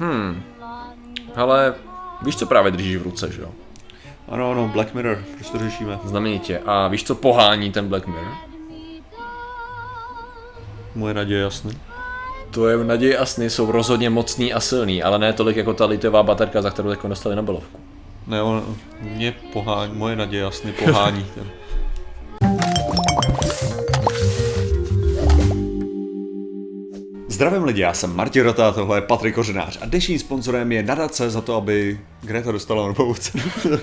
Hmm. Ale víš, co právě držíš v ruce, že jo? Ano, ano, Black Mirror, proč to řešíme? Znamenitě. A víš, co pohání ten Black Mirror? Moje naděje jasný. Tvoje naděje a sny jsou rozhodně mocný a silný, ale ne tolik jako ta litová baterka, za kterou teď dostali Nobelovku. Ne, on, mě pohání, moje naděje jasný pohání. ten. Zdravím lidi, já jsem Martin Rota, tohle je Patrik Kořenář a dnešním sponzorem je nadace za to, aby Greta dostala Nobelovu cenu.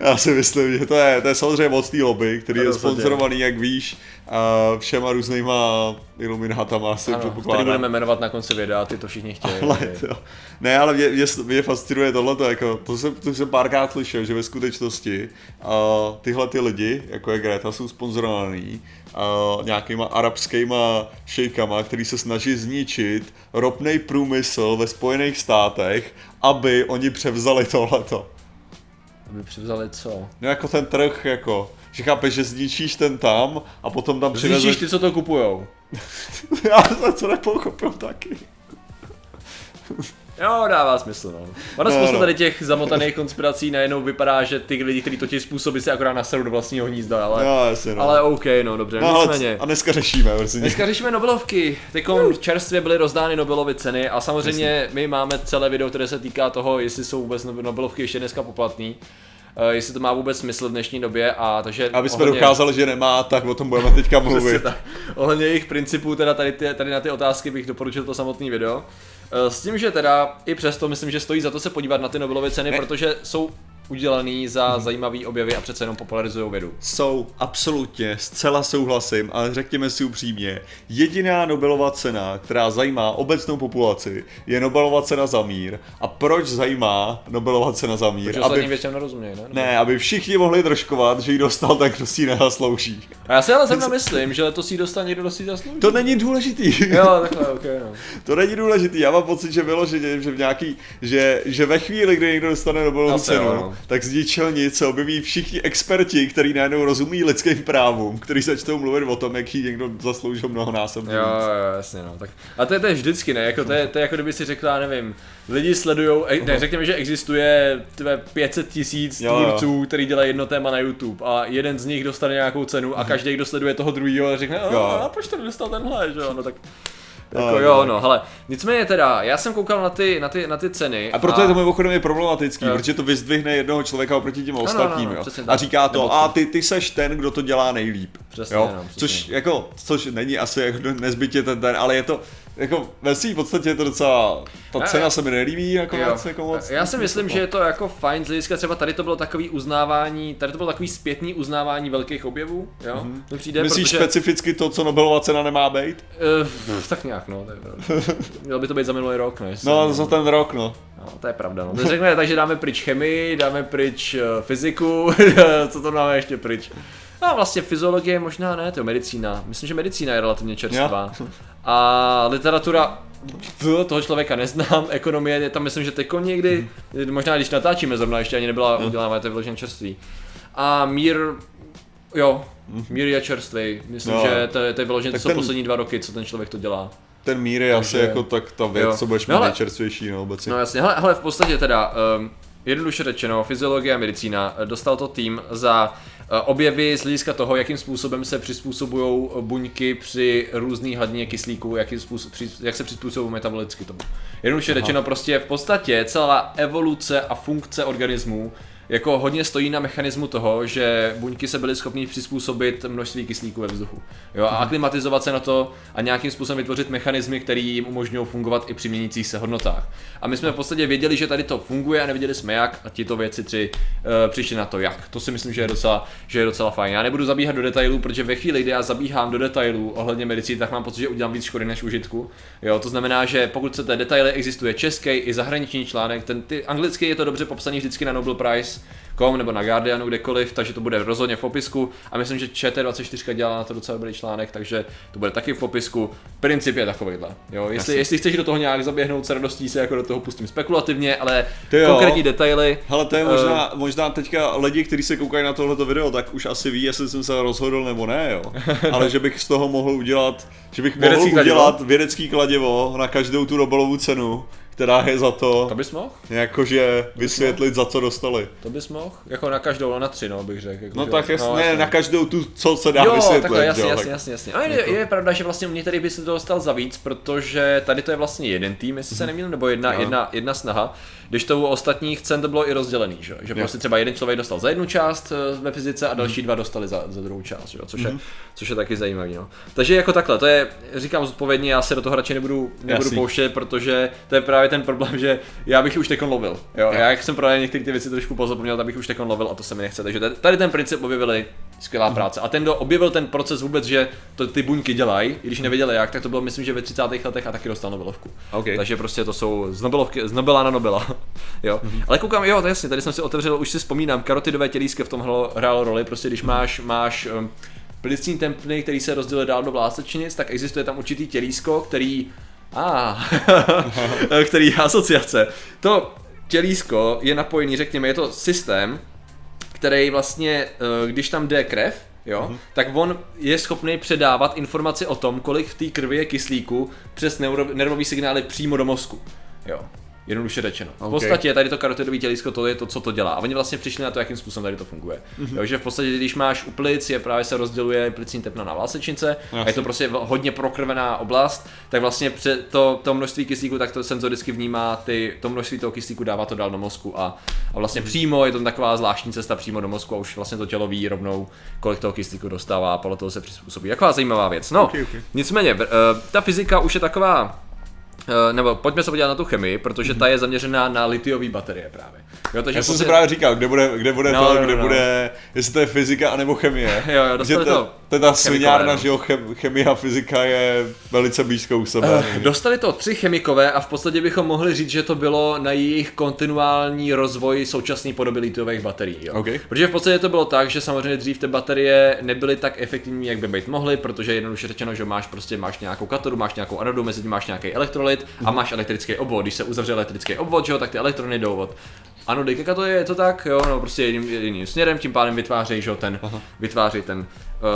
Já si myslím, že to je, to je samozřejmě mocný lobby, který To je sponzorovaný, jak víš, a všema různýma iluminátama, asi Ano, který budeme jmenovat na konci videa, ty to všichni chtějí. Ale to, ne, ale mě, mě, mě fascinuje tohleto, jako, to jsem, to jsem párkrát slyšel, že ve skutečnosti uh, tyhle ty lidi, jako je Greta, jsou sponzorovaný uh, nějakýma arabskýma šejkama, který se snaží zničit ropný průmysl ve Spojených státech, aby oni převzali tohleto. Aby převzali co? No jako ten trh, jako, že chápeš, že zničíš ten tam a potom tam Zničíš přivezeš... ty, co to kupujou. Já jsem to nepochopil taky. Jo, dává smysl, no. Ono No, spousta no. tady těch zamotaných konspirací najednou vypadá, že ty lidi, kteří to ti způsobí, si akorát naserou do vlastního hnízda, ale, Jo, jasně, no. ale OK, no dobře, no, nicméně. a dneska řešíme, prostě. Dneska řešíme Nobelovky. Teďkom čerstvě byly rozdány Nobelovy ceny a samozřejmě my máme celé video, které se týká toho, jestli jsou vůbec Nobe- Nobelovky ještě dneska poplatný. Uh, jestli to má vůbec smysl v dnešní době a takže Aby jsme ohledně- dokázali, že nemá, tak o tom budeme teďka mluvit. tak. Ohledně jejich principů, teda tady, ty, tady na ty otázky bych doporučil to samotné video. Eh, S tím, že teda i přesto myslím, že stojí za to se podívat na ty Nobelovy ceny, Ne. protože jsou udělaný za zajímavý objevy a přece jenom popularizují vědu. Jsou, absolutně, zcela souhlasím, ale řekněme si upřímně, jediná Nobelova cena, která zajímá obecnou populaci, je Nobelova cena za mír. A proč zajímá Nobelova cena za mír? Protože Aby, většinou nerozumějí, ne? ne, aby všichni mohli troškovat, že ji dostal ten, kdo si ji nezaslouží. A já si ale zrovna myslím, že letos jí dostane někdo, kdo si ji zaslouží. To není důležitý. Jo, takhle, ok, no. To není důležitý, já mám pocit, že vyloženě, že v nějaký, že, že ve chvíli, kdy někdo dostane Nobelovu cenu, jo, no. Tak zničil nic, se objeví všichni experti, kteří najednou rozumí lidským právům, kteří začnou mluvit o tom, jak jí někdo zasloužil mnohonásobně Jo, jo, jasně, no. Tak, a to je, to je vždycky, ne? Jako to, je, to je jako kdyby si řekla, nevím, lidi sledujou, e, ne, řekněme, že existuje tvé 500 tisíc tvůrců, který dělají jedno téma na YouTube a jeden z nich dostane nějakou cenu a každý, kdo sleduje toho druhého, řekne, a, Mhm. A proč to nedostal tenhle, že jo, no tak... Jako No, jo, no. no, hele, nicméně teda, já jsem koukal na ty, na ty, na ty ceny A proto je to mimochodem je problematický, Jo. protože to vyzdvihne jednoho člověka oproti těm no, ostatním, no, jo. přesně A tak. říká to, Nebo a ty, ty seš ten, kdo to dělá nejlíp. Přesně, jo? no, přesně. což jako, což není asi jako nezbytně ten ten, ale je to, jako ve svým podstatě je to docela, ta Já- cena se mi nelíbí nakonec, Jo. jako moc. Já si myslím, že je to jako fajn z hlediska třeba tady to bylo takový uznávání, tady to bylo takový zpětný uznávání velkých objevů, jo? Mm-hmm. To přijde. Myslíš protože... specificky to, co Nobelova cena nemá být? Uh, tak nějak, no, to je pravda. Mělo by to být za minulý rok, no. jestli- No, za ten rok, no. no to je pravda, no. To řekne, takže dáme pryč chemii, dáme pryč uh, fyziku, co to dáme ještě pryč? No vlastně fyziologie možná ne, to je medicína. Myslím, že medicína je relativně čerstvá. A literatura, to- toho člověka neznám, ekonomie, je tam myslím, že teko někdy, možná když natáčíme zrovna, ještě ani nebyla udělána, to je vyloženě čerstvý. A mír, jo, mír je čerstvý. Myslím, No. že to, je- to je vyloženě, jsou ten- poslední dva roky, co ten člověk to dělá. Ten mír je asi Takže- jako tak ta věc, Jo. co budeš No, mít ale- nejčerstvější, no, obecně. No jasně, hele, hele v podstatě teda, um, jednoduše řečeno, fyziologie a medicína, dostal to tým za objevy z hlediska toho, jakým způsobem se přizpůsobují buňky při různý hladině kyslíku, jakým způsob, při, jak se přizpůsobují metabolicky tomu. Jednoduše řečeno, prostě v podstatě celá evoluce a funkce organismů jako hodně stojí na mechanismu toho, že buňky se byly schopny přizpůsobit množství kyslíku ve vzduchu. Jo, a aklimatizovat se na to a nějakým způsobem vytvořit mechanismy, které jim umožňují fungovat i při měnících se hodnotách. A my jsme v podstatě věděli, že tady to funguje a nevěděli jsme jak a tito věci tři uh, přišli na to jak. To si myslím, že je docela, že je docela fajn. Já nebudu zabíhat do detailů, protože ve chvíli, kdy já zabíhám do detailů ohledně medicíny, tak mám pocit, že udělám víc škody než užitku. Jo, to znamená, že pokud chcete detaily, existuje český i zahraniční článek, ten ty, anglicky je to dobře popsaný vždycky na Nobel Prize, Com nebo na Guardianu, kdekoliv, takže to bude rozhodně v popisku a myslím, že ČT24 dělá na to docela dobrý článek, takže to bude taky v popisku. Princip je takovýhle. Jo, jestli, jestli chceš do toho nějak zaběhnout s radostí, se jako do toho pustím spekulativně, ale Ty jo. konkrétní detaily. Hele, to je eh, možná, možná teďka lidi, kteří se koukají na tohleto video, tak už asi ví, jestli jsem se rozhodl nebo ne, jo. Ale že bych z toho mohl udělat, že bych mohl Vědecký kladivo? udělat vědecký kladivo na každou tu Nobelovu cenu, která je za to, To bys mohl? jakože vysvětlit, za co dostali. To bys mohl? Jako na každou, na tři, no, bych řekl. Jako, No že- tak jasně, ne, na každou tu, co se dá jo, vysvětlit. takhle, jasně, jo, jasně, tak- jasně, jasně. A je, je, pravda, že vlastně mě tady by se to dostal za víc, protože tady to je vlastně jeden tým, jestli se nemýlím, nebo jedna, jedna, jedna snaha, když to u ostatních cen to bylo i rozdělený, že, že prostě třeba jeden člověk dostal za jednu část eh, ve fyzice a další dva dostali za, za druhou část, že? Což, je, což je taky zajímavý. No. Takže jako takhle, to je, říkám zodpovědně, já se do toho radši nebudu, nebudu Jasný. pouštět, protože to je právě ten problém, že já bych už tekon lovil. Jo? Já jak jsem právě některé ty věci trošku pozapomněl, tak bych už tekon lovil a to se mi nechce. Takže tady ten princip objevili, skvělá práce. A ten, kdo objevil ten proces vůbec, že to ty buňky dělají, i když nevěděli jak, tak to bylo myslím, že ve 30. letech a taky dostal Nobelovku. OK. Takže prostě to jsou z Nobelovky, z Nobela na Nobela. jo. Ale koukám, jo, to jasně, tady jsem si otevřel, už si vzpomínám, karotidové tělísko v tom hrálo roli, prostě když máš, máš um, plicní tempny, který se rozděluje dál do vlásečnic, tak existuje tam určitý tělísko, který a který je asociace. To tělísko je napojený, řekněme, je to systém, který vlastně, eh, když tam jde krev, jo, Mhm. tak on je schopný předávat informaci o tom, kolik v té krvi je kyslíku přes neuro, nervové signály přímo do mozku. Jo. Jednoduše řečeno. V Ok. podstatě tady to karotidové tělísko, to je to, co to dělá. A oni vlastně přišli na to, jakým způsobem tady to funguje. Mhm. Mm-hmm. Jo, že v podstatě, když máš u plic, je právě se rozděluje plicní tepna na vlásečnice, a je to prostě hodně prokrvená oblast, tak vlastně to, to množství kyslíku, tak to senzoricky vnímá ty, to množství toho kyslíku dává to dál do mozku a, a vlastně přímo je to taková zvláštní cesta přímo do mozku a už vlastně to tělo ví rovnou, kolik toho kyslíku dostává a podle toho se přizpůsobí. Taková zajímavá věc. No, Ok, ok. nicméně, eh, ta fyzika už je taková nebo pojďme se podívat na tu chemii, protože ta je zaměřená na litiové baterie právě. Jo, takže Já jsem si právě říkal, kde bude, kde bude No, to, no, kde no. bude, jestli to je fyzika anebo chemie. Jo, jo, Že dostali to, to to je ta svinárna, no. že jo, chem, chemie a fyzika je velice blízko u sebe. Eh, Dostali to tři chemikové a v podstatě bychom mohli říct, že to bylo na jejich kontinuální rozvoj současné podoby litiových baterií. Jo? OK. Protože v podstatě to bylo tak, že samozřejmě dřív ty baterie nebyly tak efektivní, jak by být mohly, protože jednoduše řečeno, že máš prostě máš nějakou katodu, máš nějakou anodu, mezi tím máš nějaký elektrolyt a máš elektrický obvod. Když se uzavře elektrický obvod, že jo, tak ty elektrony jdou od anody ke katodě, je to tak, jo, no prostě jedním, jedním směrem, tím pádem vytvářejí, že jo, ten, vytváří ten,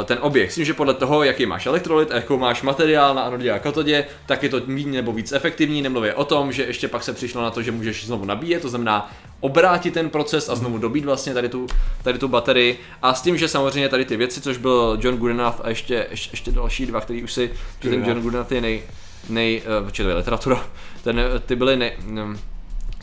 eh, ten oběh. S tím, že podle toho, jaký máš elektrolyt a jakou máš materiál na anodě a katodě, tak je to méně nebo víc efektivní. Nemluvě o tom, že ještě pak se přišlo na to, že můžeš znovu nabíjet, to znamená obrátit ten proces a znovu dobít vlastně tady tu, tady tu baterii. A s tím, že samozřejmě tady ty věci, což byl John Goodenough a ještě, ještě, ještě další dva, který už si, že ten. John Goodenough je nej, nej, uh, to je literatura, ten, eh, ty byly nej, um,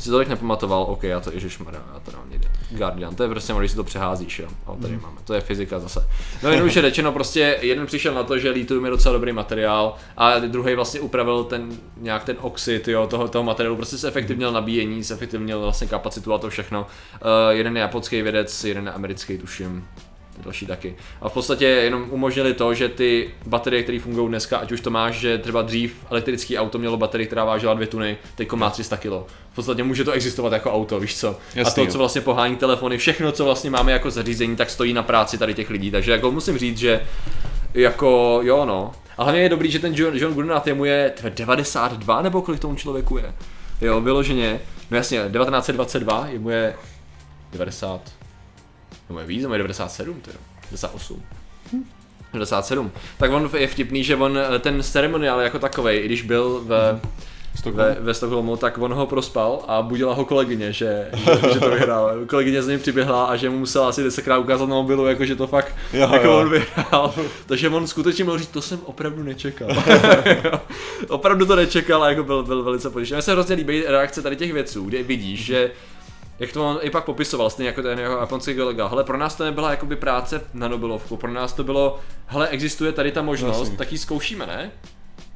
si tolik nepamatoval, ok, já to ježišmarja, já to dám někde. Guardian, to je prostě, když si to přeházíš, jo. A tady máme, to je fyzika zase. No jednoduše řečeno, prostě jeden přišel na to, že litium je docela dobrý materiál a druhý vlastně upravil ten nějak ten oxid, jo, toho, toho materiálu, prostě se efektivnil nabíjení, se efektivnil vlastně kapacitu a to všechno. Uh, jeden je japonský vědec, jeden je americký, tuším další taky. A v podstatě jenom umožnili to, že ty baterie, které fungují dneska, ať už to máš, že třeba dřív elektrický auto mělo baterii, která vážila 2 tuny, teď má 300 kg. V podstatě může to existovat jako auto, víš co? Jasný, a to, co vlastně pohání telefony, všechno, co vlastně máme jako zařízení, tak stojí na práci tady těch lidí. Takže jako musím říct, že jako jo no. A hlavně je dobrý, že ten John, John Goodenough je mu je tve, 92 nebo kolik tomu člověku je. Jo, vyloženě. No jasně, 1922 je mu je 90. No je víc, je 97, to 98. 97. Tak on je vtipný, že on eh, ten ceremoniál jako takovej, i když byl ve, ve, ve Stockholmu, tak on ho prospal a budila ho kolegyně, že, že, že to vyhrál. Kolegyně z něj přiběhla a že mu musela asi desetkrát ukázat na mobilu, jako že to fakt Jo, jako jo. on vyhrál. Takže on skutečně mohl říct, to jsem opravdu nečekal. opravdu to nečekal a jako byl, byl velice potěšený. Mně se hrozně líbí reakce tady těch věců, kde vidíš, že jak to on i pak popisoval, stejně jako ten jeho japonský kolega. Hele, pro nás to nebyla jakoby práce na Nobelovku, pro nás to bylo, hele, existuje tady ta možnost, tak ji zkoušíme, ne?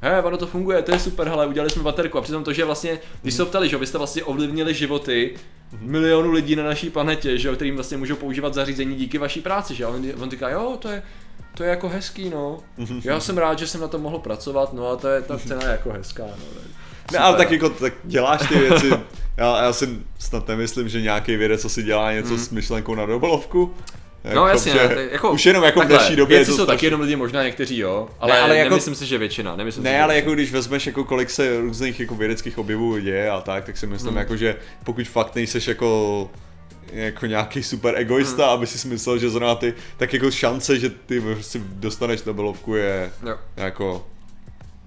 He, ono to funguje, to je super, hele, udělali jsme baterku a přitom to, že vlastně, když se ho ptali, že vy jste vlastně ovlivnili životy milionů lidí na naší planetě, že jo, kterým vlastně můžou používat zařízení díky vaší práci, že jo, on, on říká, jo, to je, to je jako hezký, no. Já jsem rád, že jsem na tom mohl pracovat, no a to je, ta cena je jako hezká, no. Ne, ale tak jako tak děláš ty věci, Já, já si snad nemyslím, že nějaký vědec asi dělá něco mm. s myšlenkou na dobolovku. No jasně, že ne, to je jako, už jenom jako v takhle, dnešní době je věci to jsou strašný. taky jenom lidi, možná někteří jo, ale, Ne, ale jako- nemyslím si, že většina. Nemyslím si, Ne, že ale jako když vezmeš jako kolik se různých jako vědeckých objevů děje a tak, tak si myslím Hmm. jako, že pokud fakt nejseš jako jako nějaký super egoista, Hmm. aby si myslel, že zrovna ty, tak jako šance, že ty si dostaneš Nobelovku je Jo. jako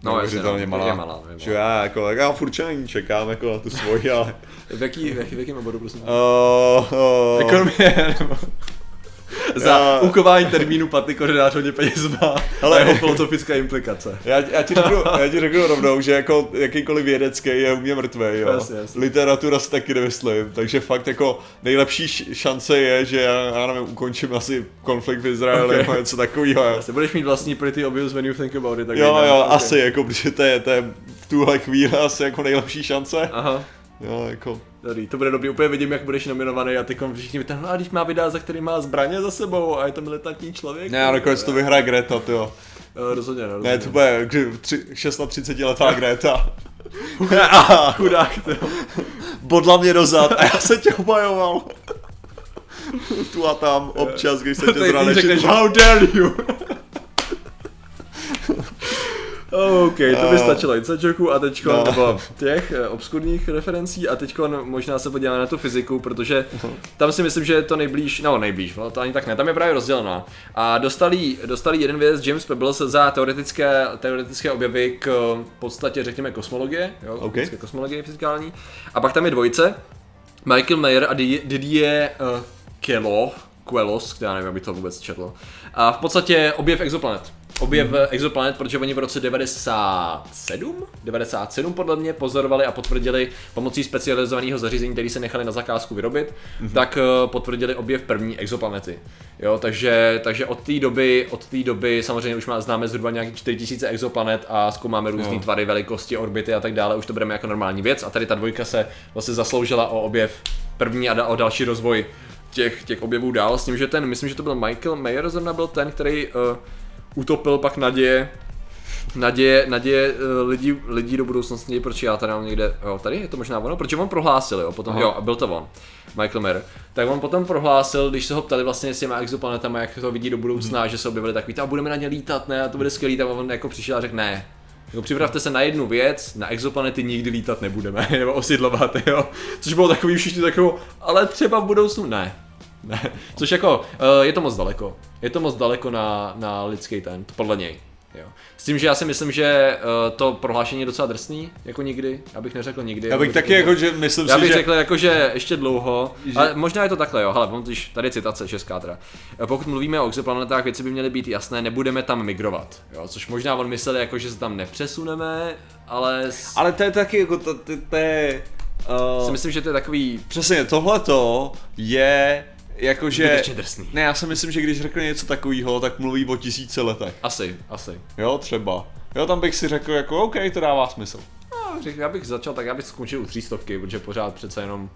No, jasně, neuvěřitelně no, malá. je malá, je malá. Že já jako, já furt čekám jako na tu svoji, ale... V, jaký, v, jaký, v jakém oboru, prosím? Uh, uh, Ekonomie, nebo... Za ukování termínu paty koordinář hodně peněz má, Ale- jeho filozofická implikace. Já, já, ti řeknu, já ti řeknu rovnou, že jako jakýkoliv vědecký je u mě mrtvej, jo. Jasně, jasně. Literatura si taky nemyslím, takže fakt jako nejlepší šance je, že já, já nevím, ukončím asi konflikt v Izraeli Ok. nebo něco takového. Asi budeš mít vlastní pretty obvious when you think about it. Tak Jo, jo, Ok. asi, jako, protože to je, to je v tuhle chvíli asi jako nejlepší šance. Aha. Jo, jako, Dobrý, to bude dobrý, úplně vidím, jak budeš nominovaný a ty všichni vytáhnou, a když má videa, za který má zbraně za sebou a je to militantní člověk. ne, a nakonec to vyhraje Greta, jo. Jo, rozhodně, no, rozhodně. Ne, to bude kdy- tři- 36 letá Greta. Chudák, to jo. Bodla mě dozad a já se tě obajoval. tu a tam, občas, když se tě ty nešetřil. how dare you! OK, to by Eh, stačilo Inside a teďko, no. no. nebo těch eh, obskurních referencí a teďko možná se podíváme na tu fyziku, protože tam si myslím, že je to nejblíž, no nejblíž, no to ani tak ne, tam je právě rozdělená. A dostali, dostali jeden věc James Pebbles za teoretické, teoretické objevy k eh, podstatě, řekněme, kosmologie, jo, OK. fyzické kosmologie fyzikální. A pak tam je dvojice, Michael Mayer a Di- Didier uh, Kelo, Quelos, já nevím, aby to vůbec četlo. A v podstatě objev exoplanet. Objev Mhm. mm. exoplanet, protože oni v roce 97, 97 podle mě pozorovali a potvrdili pomocí specializovaného zařízení, který se nechali na zakázku vyrobit, Mhm. mm. tak uh, potvrdili objev první exoplanety. Jo, takže, takže od té doby, od té doby samozřejmě už má, známe zhruba nějakých 4000 exoplanet a zkoumáme různé Jo. tvary, velikosti, orbity a tak dále, už to bereme jako normální věc a tady ta dvojka se vlastně zasloužila o objev první a o další rozvoj těch, těch objevů dál, s tím, že ten, myslím, že to byl Michael Mayer zrovna byl ten, který uh, utopil pak naděje naděje, naděje uh, lidí, lidí do budoucnosti, proč já tady mám někde, jo, tady je to možná ono, protože on prohlásil, jo, potom, Aha. jo, a byl to on, Michael Mayer, tak on potom prohlásil, když se ho ptali vlastně s těma exoplanetama, jak to vidí do budoucna, že se objevili takový, a budeme na ně lítat, ne, a to bude skvělý, tak on jako přišel a řekl, ne, jako připravte se na jednu věc, na exoplanety nikdy lítat nebudeme, nebo osidlovat, jo. Což bylo takový všichni takovou, ale třeba v budoucnu ne. Ne. Což jako, eh, je to moc daleko. Je to moc daleko na, na lidský ten, podle něj. Jo. S tím, že já si myslím, že eh, to prohlášení je docela drsný, jako nikdy, já bych neřekl nikdy. Já bych taky jako, že myslím já si, bych že... řekl jako, že ještě dlouho, Že- ale možná je to takhle, jo, hele, když tady je citace česká teda. Eh, Pokud mluvíme o exoplanetách, věci by měly být jasné, nebudeme tam migrovat, jo, což možná on myslel jako, že se tam nepřesuneme, ale, s... Ale to je taky jako, to, to, to je... si Uh, myslím, že to je takový přesně, tohleto je jakože... Ne, já si myslím, že když řekne něco takového, tak mluví o tisíce letech. Asi, asi. Jo, třeba. Jo, tam bych si řekl jako, OK, to dává smysl. No, řekl, já bych začal tak, já bych skončil u třístovky, protože pořád přece jenom,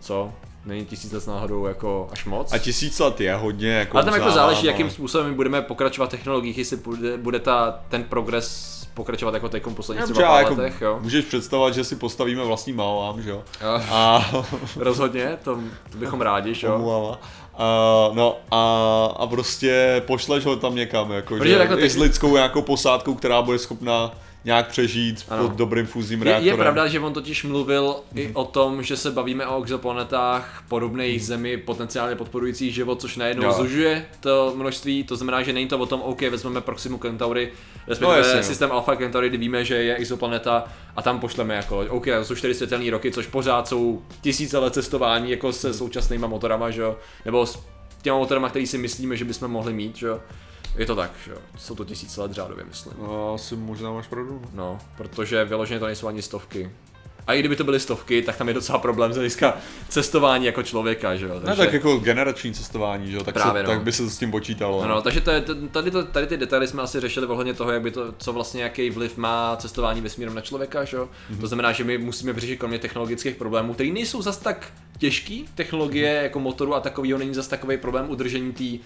co, není tisíc let s náhodou jako až moc. A tisíc let je hodně jako Ale tam jako záleží, ale- jakým způsobem my budeme pokračovat v technologiích, jestli bude, bude ta, ten progres pokračovat jako teď posledních třeba pár jako, letech, jo. můžeš představovat, že si postavíme vlastní Malám, že jo? A Rozhodně, to, to bychom rádi, že jo. A, no a, a prostě pošleš ho tam někam, jako, Protože že takhle i s lidskou nějakou posádkou, která bude schopna nějak přežít Ano. pod dobrým fúzním Je, reaktorem. je pravda, že on totiž mluvil i o tom, že se bavíme o exoplanetách podobných Zemi, potenciálně podporujících život, což najednou Jo. zužuje to množství, to znamená, že není to o tom, OK, vezmeme Proximu Centauri, respektive No, jasně, systém Alpha Centauri, kdy víme, že je exoplaneta a tam pošleme jako. OK, to jsou čtyři světelné roky, což pořád jsou tisíce let cestování jako se současnýma motorama, že jo, nebo s těma motorama, který si myslíme, že bychom mohli mít, že jo. Je to tak, že jo. Jsou to tisíce let řádově, myslím. No, asi možná máš pravdu. no. No, protože vyloženě to nejsou ani stovky. A i kdyby to byly stovky, tak tam je docela problém z hlediska cestování jako člověka, že jo. Ne, tak jako generační cestování, že jo, tak, Právě, se, no. tak by se s tím počítalo. No, no, takže to je, tady, to, tady ty detaily jsme asi řešili ohledně toho, jak by to, co vlastně jaký vliv má cestování vesmírem na člověka, že jo? Mhm. To znamená, že my musíme vyřešit kromě technologických problémů, které nejsou zas tak těžký, technologie jako motoru a takového není zas takový problém udržení té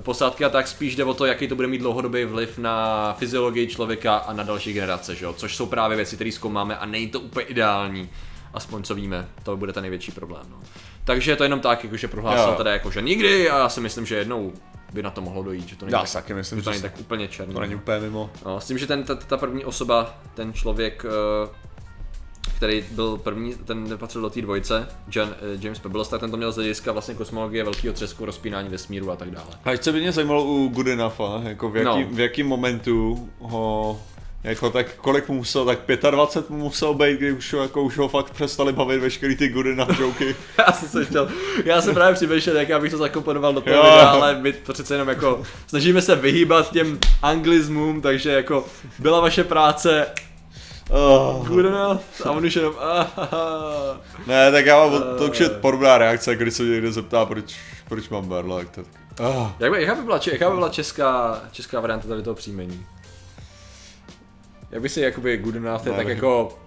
posádky a tak spíš jde o to, jaký to bude mít dlouhodobý vliv na fyziologii člověka a na další generace, že jo? Což jsou právě věci, které zkoumáme a není to úplně ideální. aspoň co víme, to bude ten největší problém. No. Takže to jenom tak, jakože prohlásil Jo. teda jako, že nikdy a já si myslím, že jednou by na to mohlo dojít, že to není, Já tak, taky myslím, že to není tak úplně černý. To není úplně mimo. No, s tím, že ten, ta, ta první osoba, ten člověk, eh, který byl první, ten patřil do té dvojce, John, eh, James Pebbles, tak ten to měl z hlediska vlastně kosmologie, velkého třesku, rozpínání vesmíru a tak dále. A ještě by mě zajímalo u Good Enough, jako v jaký, No. v jakým momentu ho jako tak kolik mu musel, tak 25 mu musel být, kdy už, ho- jako už ho fakt přestali bavit veškerý ty good enough joky. Já jsem se chtěl, já jsem právě přemýšlel, jak já bych to zakomponoval do toho Jo. videa, ale my to přece jenom jako snažíme se vyhýbat těm anglismům, takže jako byla vaše práce Oh. good enough a on už jenom ah, Ne, tak já mám to už je podobná reakce, když se mě někdo zeptá, proč, proč mám berlek, tak... Oh. Jak by, jaká, by byla, jaká by byla česká, česká varianta tady toho příjmení? Jak by si jakoby good enough, je tak jako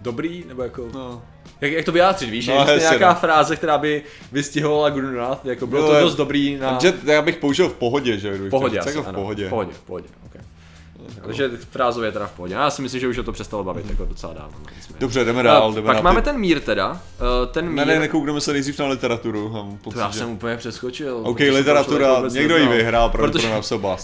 dobrý, nebo jako, No. jak, jak to vyjádřit, víš, No, je hezky, nějaká no. fráze, která by vystihovala good enough, jako bylo No, to dost dobrý na Takže já bych použil v pohodě, že? v pohodě, asi, jako v ano, pohodě. v pohodě, v pohodě, okay. Takže frázově teda v pohodě. Já si myslím, že už ho to přestalo bavit jako docela dávno. nicméně. Dobře, jdeme dál, Eh, jdeme Pak na máme ty... ten mír teda. eh, Ten mír, Ne, ne, nekoukneme se nejdřív na literaturu. Mám pocit, to já že... jsem úplně přeskočil. OK, literatura, někdo ji vyhrál, protože Protože-.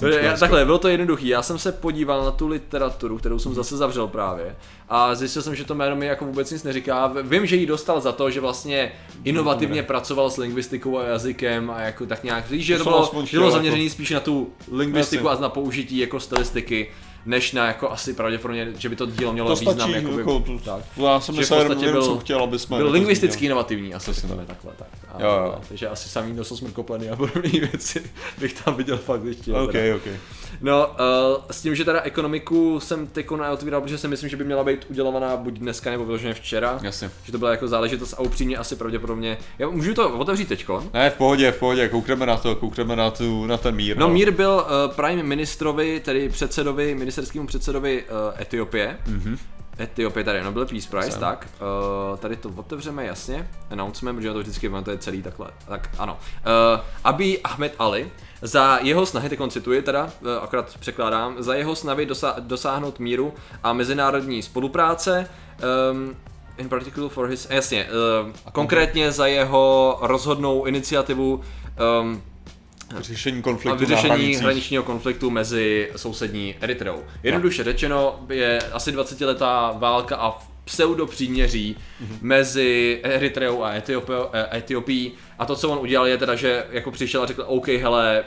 No, já, dneska. takhle, bylo to jednoduchý. Já jsem se podíval na tu literaturu, kterou jsem zase zavřel právě. A zjistil jsem, že to jméno mi jako vůbec nic neříká. Vím, že ji dostal za to, že vlastně inovativně pracoval s lingvistikou a jazykem a jako tak nějak. Víš, že To bylo, bylo zaměřený spíš na tu lingvistiku Jasně. a na použití jako stylistiky, než na jako asi pravděpodobně, že by to dílo mělo To význam. stačí, jakoby, jako, to, tak. já jsem Že myslel, jenom byl- jsem chtěl, aby jsme... Byl to lingvisticky inovativní, asi Přesně řekněme takhle. Tak. A, Jo, jo. Takže asi samý nosil smrkopleny a podobné věci bych tam viděl fakt ještě. OK, teda. OK. No, uh, s tím, že teda ekonomiku jsem teď neotvíral, protože si myslím, že by měla být udělovaná buď dneska nebo vyloženě včera. Jasně. Že to byla jako záležitost a upřímně asi pravděpodobně. Já můžu to otevřít teďko? Ne, v pohodě, v pohodě, koukneme na to, koukneme na, tu, na ten mír. No, Mír byl uh, prime ministrovi, tedy předsedovi, ministerskému předsedovi uh, Etiopie. Mm-hmm. Etiopie tady, Nobel Peace Prize, Jsem. tak. Uh, tady to otevřeme jasně. Announcement, protože to vždycky to je celý takhle. Tak ano. Uh, Abiy Ahmed Ali za jeho snahy, teď cituji teda, uh, akorát překládám, za jeho snahy dosa- dosáhnout míru a mezinárodní spolupráce, um, in particular for his, jasně, uh, konkrétně za jeho rozhodnou iniciativu um, Řešení a konfliktu na vyřešení hraničního konfliktu mezi sousední Eritreou. Jednoduše řečeno, je asi 20-letá válka a pseudo příměří Mhm. mezi Eritreou a eh, Etiopií a to, co on udělal, je teda, že jako přišel a řekl, OK, hele,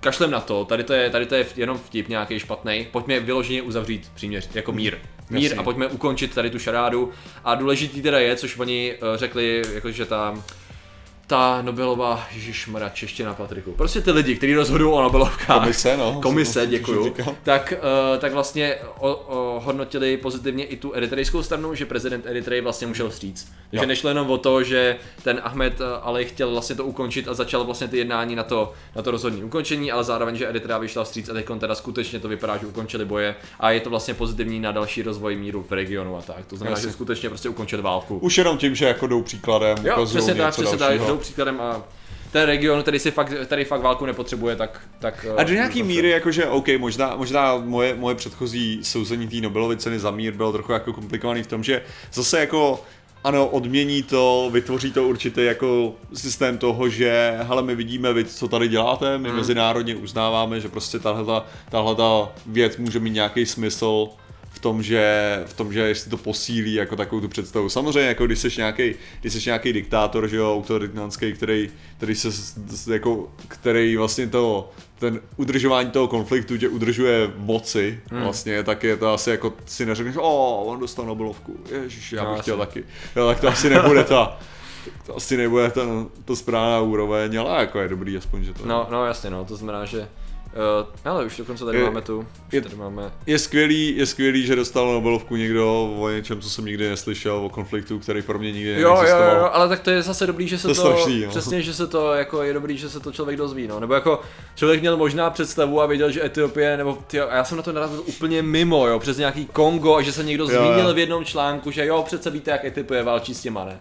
kašlem na to, tady to je, tady to je jenom vtip nějaký špatný, pojďme vyloženě uzavřít příměř, jako mír. Mír Jasně. a pojďme ukončit tady tu šarádu. A důležitý teda je, což oni eh, řekli, jakože ta ta Nobelová, ježišmarja, čeština Patriku. Prostě ty lidi, kteří rozhodují o Nobelovkách. Komise, no. Komise, děkuju. Tak, uh, tak vlastně o, o, hodnotili pozitivně i tu eritrejskou stranu, že prezident Eritreji vlastně musel vstříc. Takže Jo. nešlo jenom o to, že ten Ahmed eh, Ali chtěl vlastně to ukončit a začal vlastně ty jednání na to, na to rozhodní ukončení, ale zároveň, že Eritrea vyšla vstříc a teď teda skutečně to vypadá, že ukončili boje a je to vlastně pozitivní na další rozvoj míru v regionu a tak. To znamená, Jasně. že skutečně prostě ukončili válku. Už jenom tím, že jako jdou příkladem, Jo, ukazují přesně tak, něco přesně tak. Jdou příkladem a ten region, který si fakt, který fakt válku nepotřebuje, tak... tak A do eh, nějaký dobře. míry, jakože, OK, možná, možná moje, moje předchozí souzení té Nobelovy ceny za mír bylo trochu jako komplikovaný v tom, že zase jako ano, odmění to, vytvoří to určitý jako systém toho, že hele, my vidíme, vy, co tady děláte, my Hmm. mezinárodně uznáváme, že prostě tahle, tahle ta věc může mít nějaký smysl v tom, že, v tom, že jestli to posílí jako takovou tu představu. Samozřejmě, jako když jsi nějaký, když jsi nějaký diktátor, že jo, autoritánský, který, který se, jako, který vlastně to, ten udržování toho konfliktu tě udržuje v moci, hmm. vlastně, tak je to asi jako si neřekneš, o, on dostal Nobelovku, ježiš, já No, bych asi. chtěl taky. Jo, tak to asi nebude ta, to asi nebude ten, to správná úroveň, ale jako je dobrý aspoň, že to No, no jasně, no, to znamená, že... Uh, ale už dokonce tady Je- máme tu, už je- tady máme... Je skvělý, je skvělý, že dostal Nobelovku někdo o něčem, co jsem nikdy neslyšel, o konfliktu, který pro mě nikdy Jo, jo, neexistoval. jo, ale tak to je zase dobrý, že se To to, strašný, jo. přesně, že se to, jako je dobrý, že se to člověk dozví, no, nebo jako člověk měl možná představu a věděl, že Etiopie, nebo tyjo, a já jsem na to narazil úplně mimo, jo, přes nějaký Kongo a že se někdo Jo, zmínil jo. v jednom článku, že jo, přece víte, jak Etiopie válčí s těma, ne.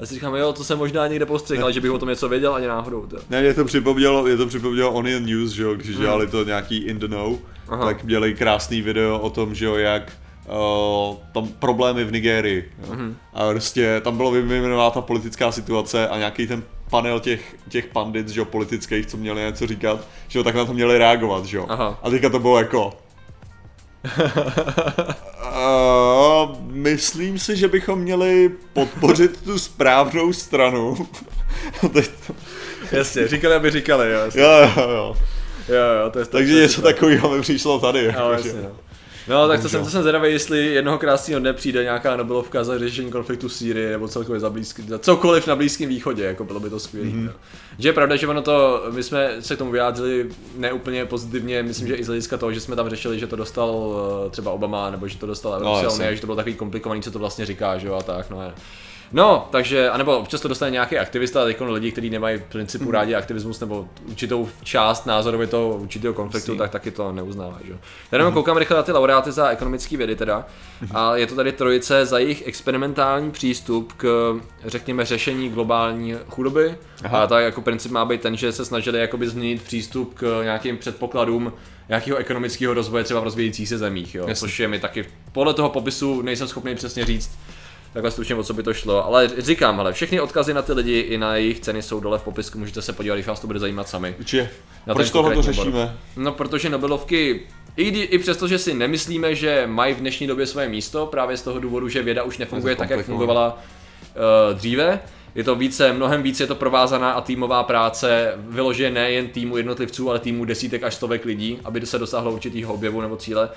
A si říkám, jo, to jsem možná někde postřehl, ale že bych o tom něco věděl, ani náhodou, to. Ne, mě to připomnělo, mě to připomnělo Onion News, že jo, když dělali to nějaký in the know, Hmm. Aha. tak měli krásný video o tom, že jo, jak uh, tam problémy v Nigérii. Mm-hmm. A prostě tam bylo vyjmenovaná ta politická situace a nějaký ten panel těch, těch pandit, že jo, politických, co měli něco říkat, že jo, tak na to měli reagovat, že jo. Aha. A teďka to bylo jako... Uh, myslím si, že bychom měli podpořit tu správnou stranu. Teď to... Jasně, říkali, aby říkali, jo. Jasně. Jo, jo, jo. Jo, jo, to je Takže něco takového mi přišlo tady. No, Jako, jasně, že... no. No, tak to jsem, to jsem zvědavý, jestli jednoho krásného dne přijde nějaká Nobelovka za řešení konfliktu v Sýrii nebo celkově za, blízký, za cokoliv na Blízkém východě, jako bylo by to skvělé. Mhm. Mm-hmm. Že je pravda, že ono to, my jsme se k tomu vyjádřili neúplně pozitivně, myslím, že i z hlediska toho, že jsme tam řešili, že to dostal eh, třeba Obama, nebo že to dostal Evropská jasně. unie, že to bylo takový komplikovaný, co to vlastně říká, že jo, a tak, no. je. No, takže, anebo občas to dostane nějaký aktivista, a teď lidi, kteří nemají v principu rádi aktivismus nebo určitou část názorově toho určitého konfliktu, Jasný. tak taky to neuznávají. Že? Já jenom koukám rychle na ty laureáty za ekonomické vědy teda a je to tady trojice za jejich experimentální přístup k, řekněme, řešení globální chudoby. Aha. A tak jako princip má být ten, že se snažili jakoby změnit přístup k nějakým předpokladům nějakého ekonomického rozvoje třeba v rozvíjejících se zemích, jo? Jasně. což je mi taky podle toho popisu nejsem schopný přesně říct, takhle stručně o co by to šlo, ale říkám, ale všechny odkazy na ty lidi i na jejich ceny jsou dole v popisku, můžete se podívat, když vás to bude zajímat sami. Určitě. Na Proč tohle to řešíme? No, protože Nobelovky, i, kdy, i přesto, že si nemyslíme, že mají v dnešní době svoje místo, právě z toho důvodu, že věda už nefunguje tak, jak fungovala uh, dříve, je to více, mnohem víc je to provázaná a týmová práce, vyloženě nejen týmu jednotlivců, ale týmu desítek až stovek lidí, aby se dosáhlo určitého objevu nebo cíle,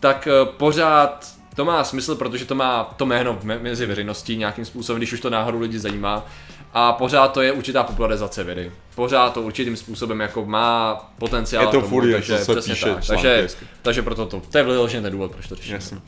tak uh, pořád to má smysl, protože to má to jméno me- mezi veřejností nějakým způsobem, když už to náhodou lidi zajímá. A pořád to je určitá popularizace vědy. Pořád to určitým způsobem jako má potenciál. Je to furt, co takže se přesně píše tak. Takže, takže proto to, to je vyloženě ten důvod, proč to řešíme. Jasně. Uh,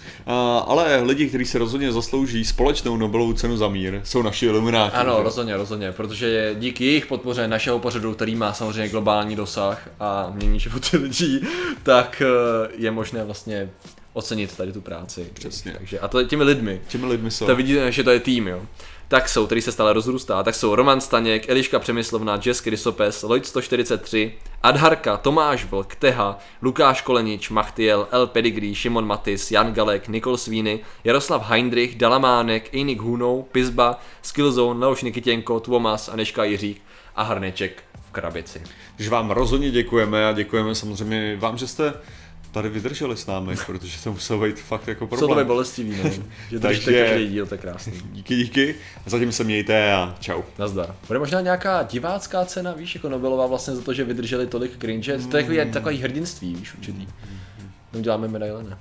ale lidi, kteří se rozhodně zaslouží společnou Nobelovu cenu za mír, jsou naši ilumináti. Ano, že? rozhodně, rozhodně, protože díky jejich podpoře našeho pořadu, který má samozřejmě globální dosah a mění životy lidí, tak eh, je možné vlastně ocenit tady tu práci. Přesně. Takže, a to těmi lidmi. Těmi lidmi jsou. To vidíte, že to je tým, jo. Tak jsou, který se stále rozrůstá, tak jsou Roman Staněk, Eliška Přemyslovna, Jess Krysopes, Lloyd 143, Adharka, Tomáš Vlk, Teha, Lukáš Kolenič, Machtiel, El Pedigree, Šimon Matis, Jan Galek, Nikol Svíny, Jaroslav Heindrich, Dalamánek, Einik Hunou, Pizba, Skillzone, Leoš Nikitěnko, Tuomas, Aneška Jiřík a Hrneček v krabici. Takže vám rozhodně děkujeme a děkujeme samozřejmě vám, že jste tady vydrželi s námi, protože to muselo být fakt jako Co to problém. je bolestivý, no. Že držíte Takže- každý díl, to je krásný. Díky, díky. Zatím se mějte a čau. Nazdar. Bude možná nějaká divácká cena, víš, jako Nobelová vlastně za to, že vydrželi tolik cringe. To je takový, takový hrdinství, víš, určitý. No děláme medaile, ne?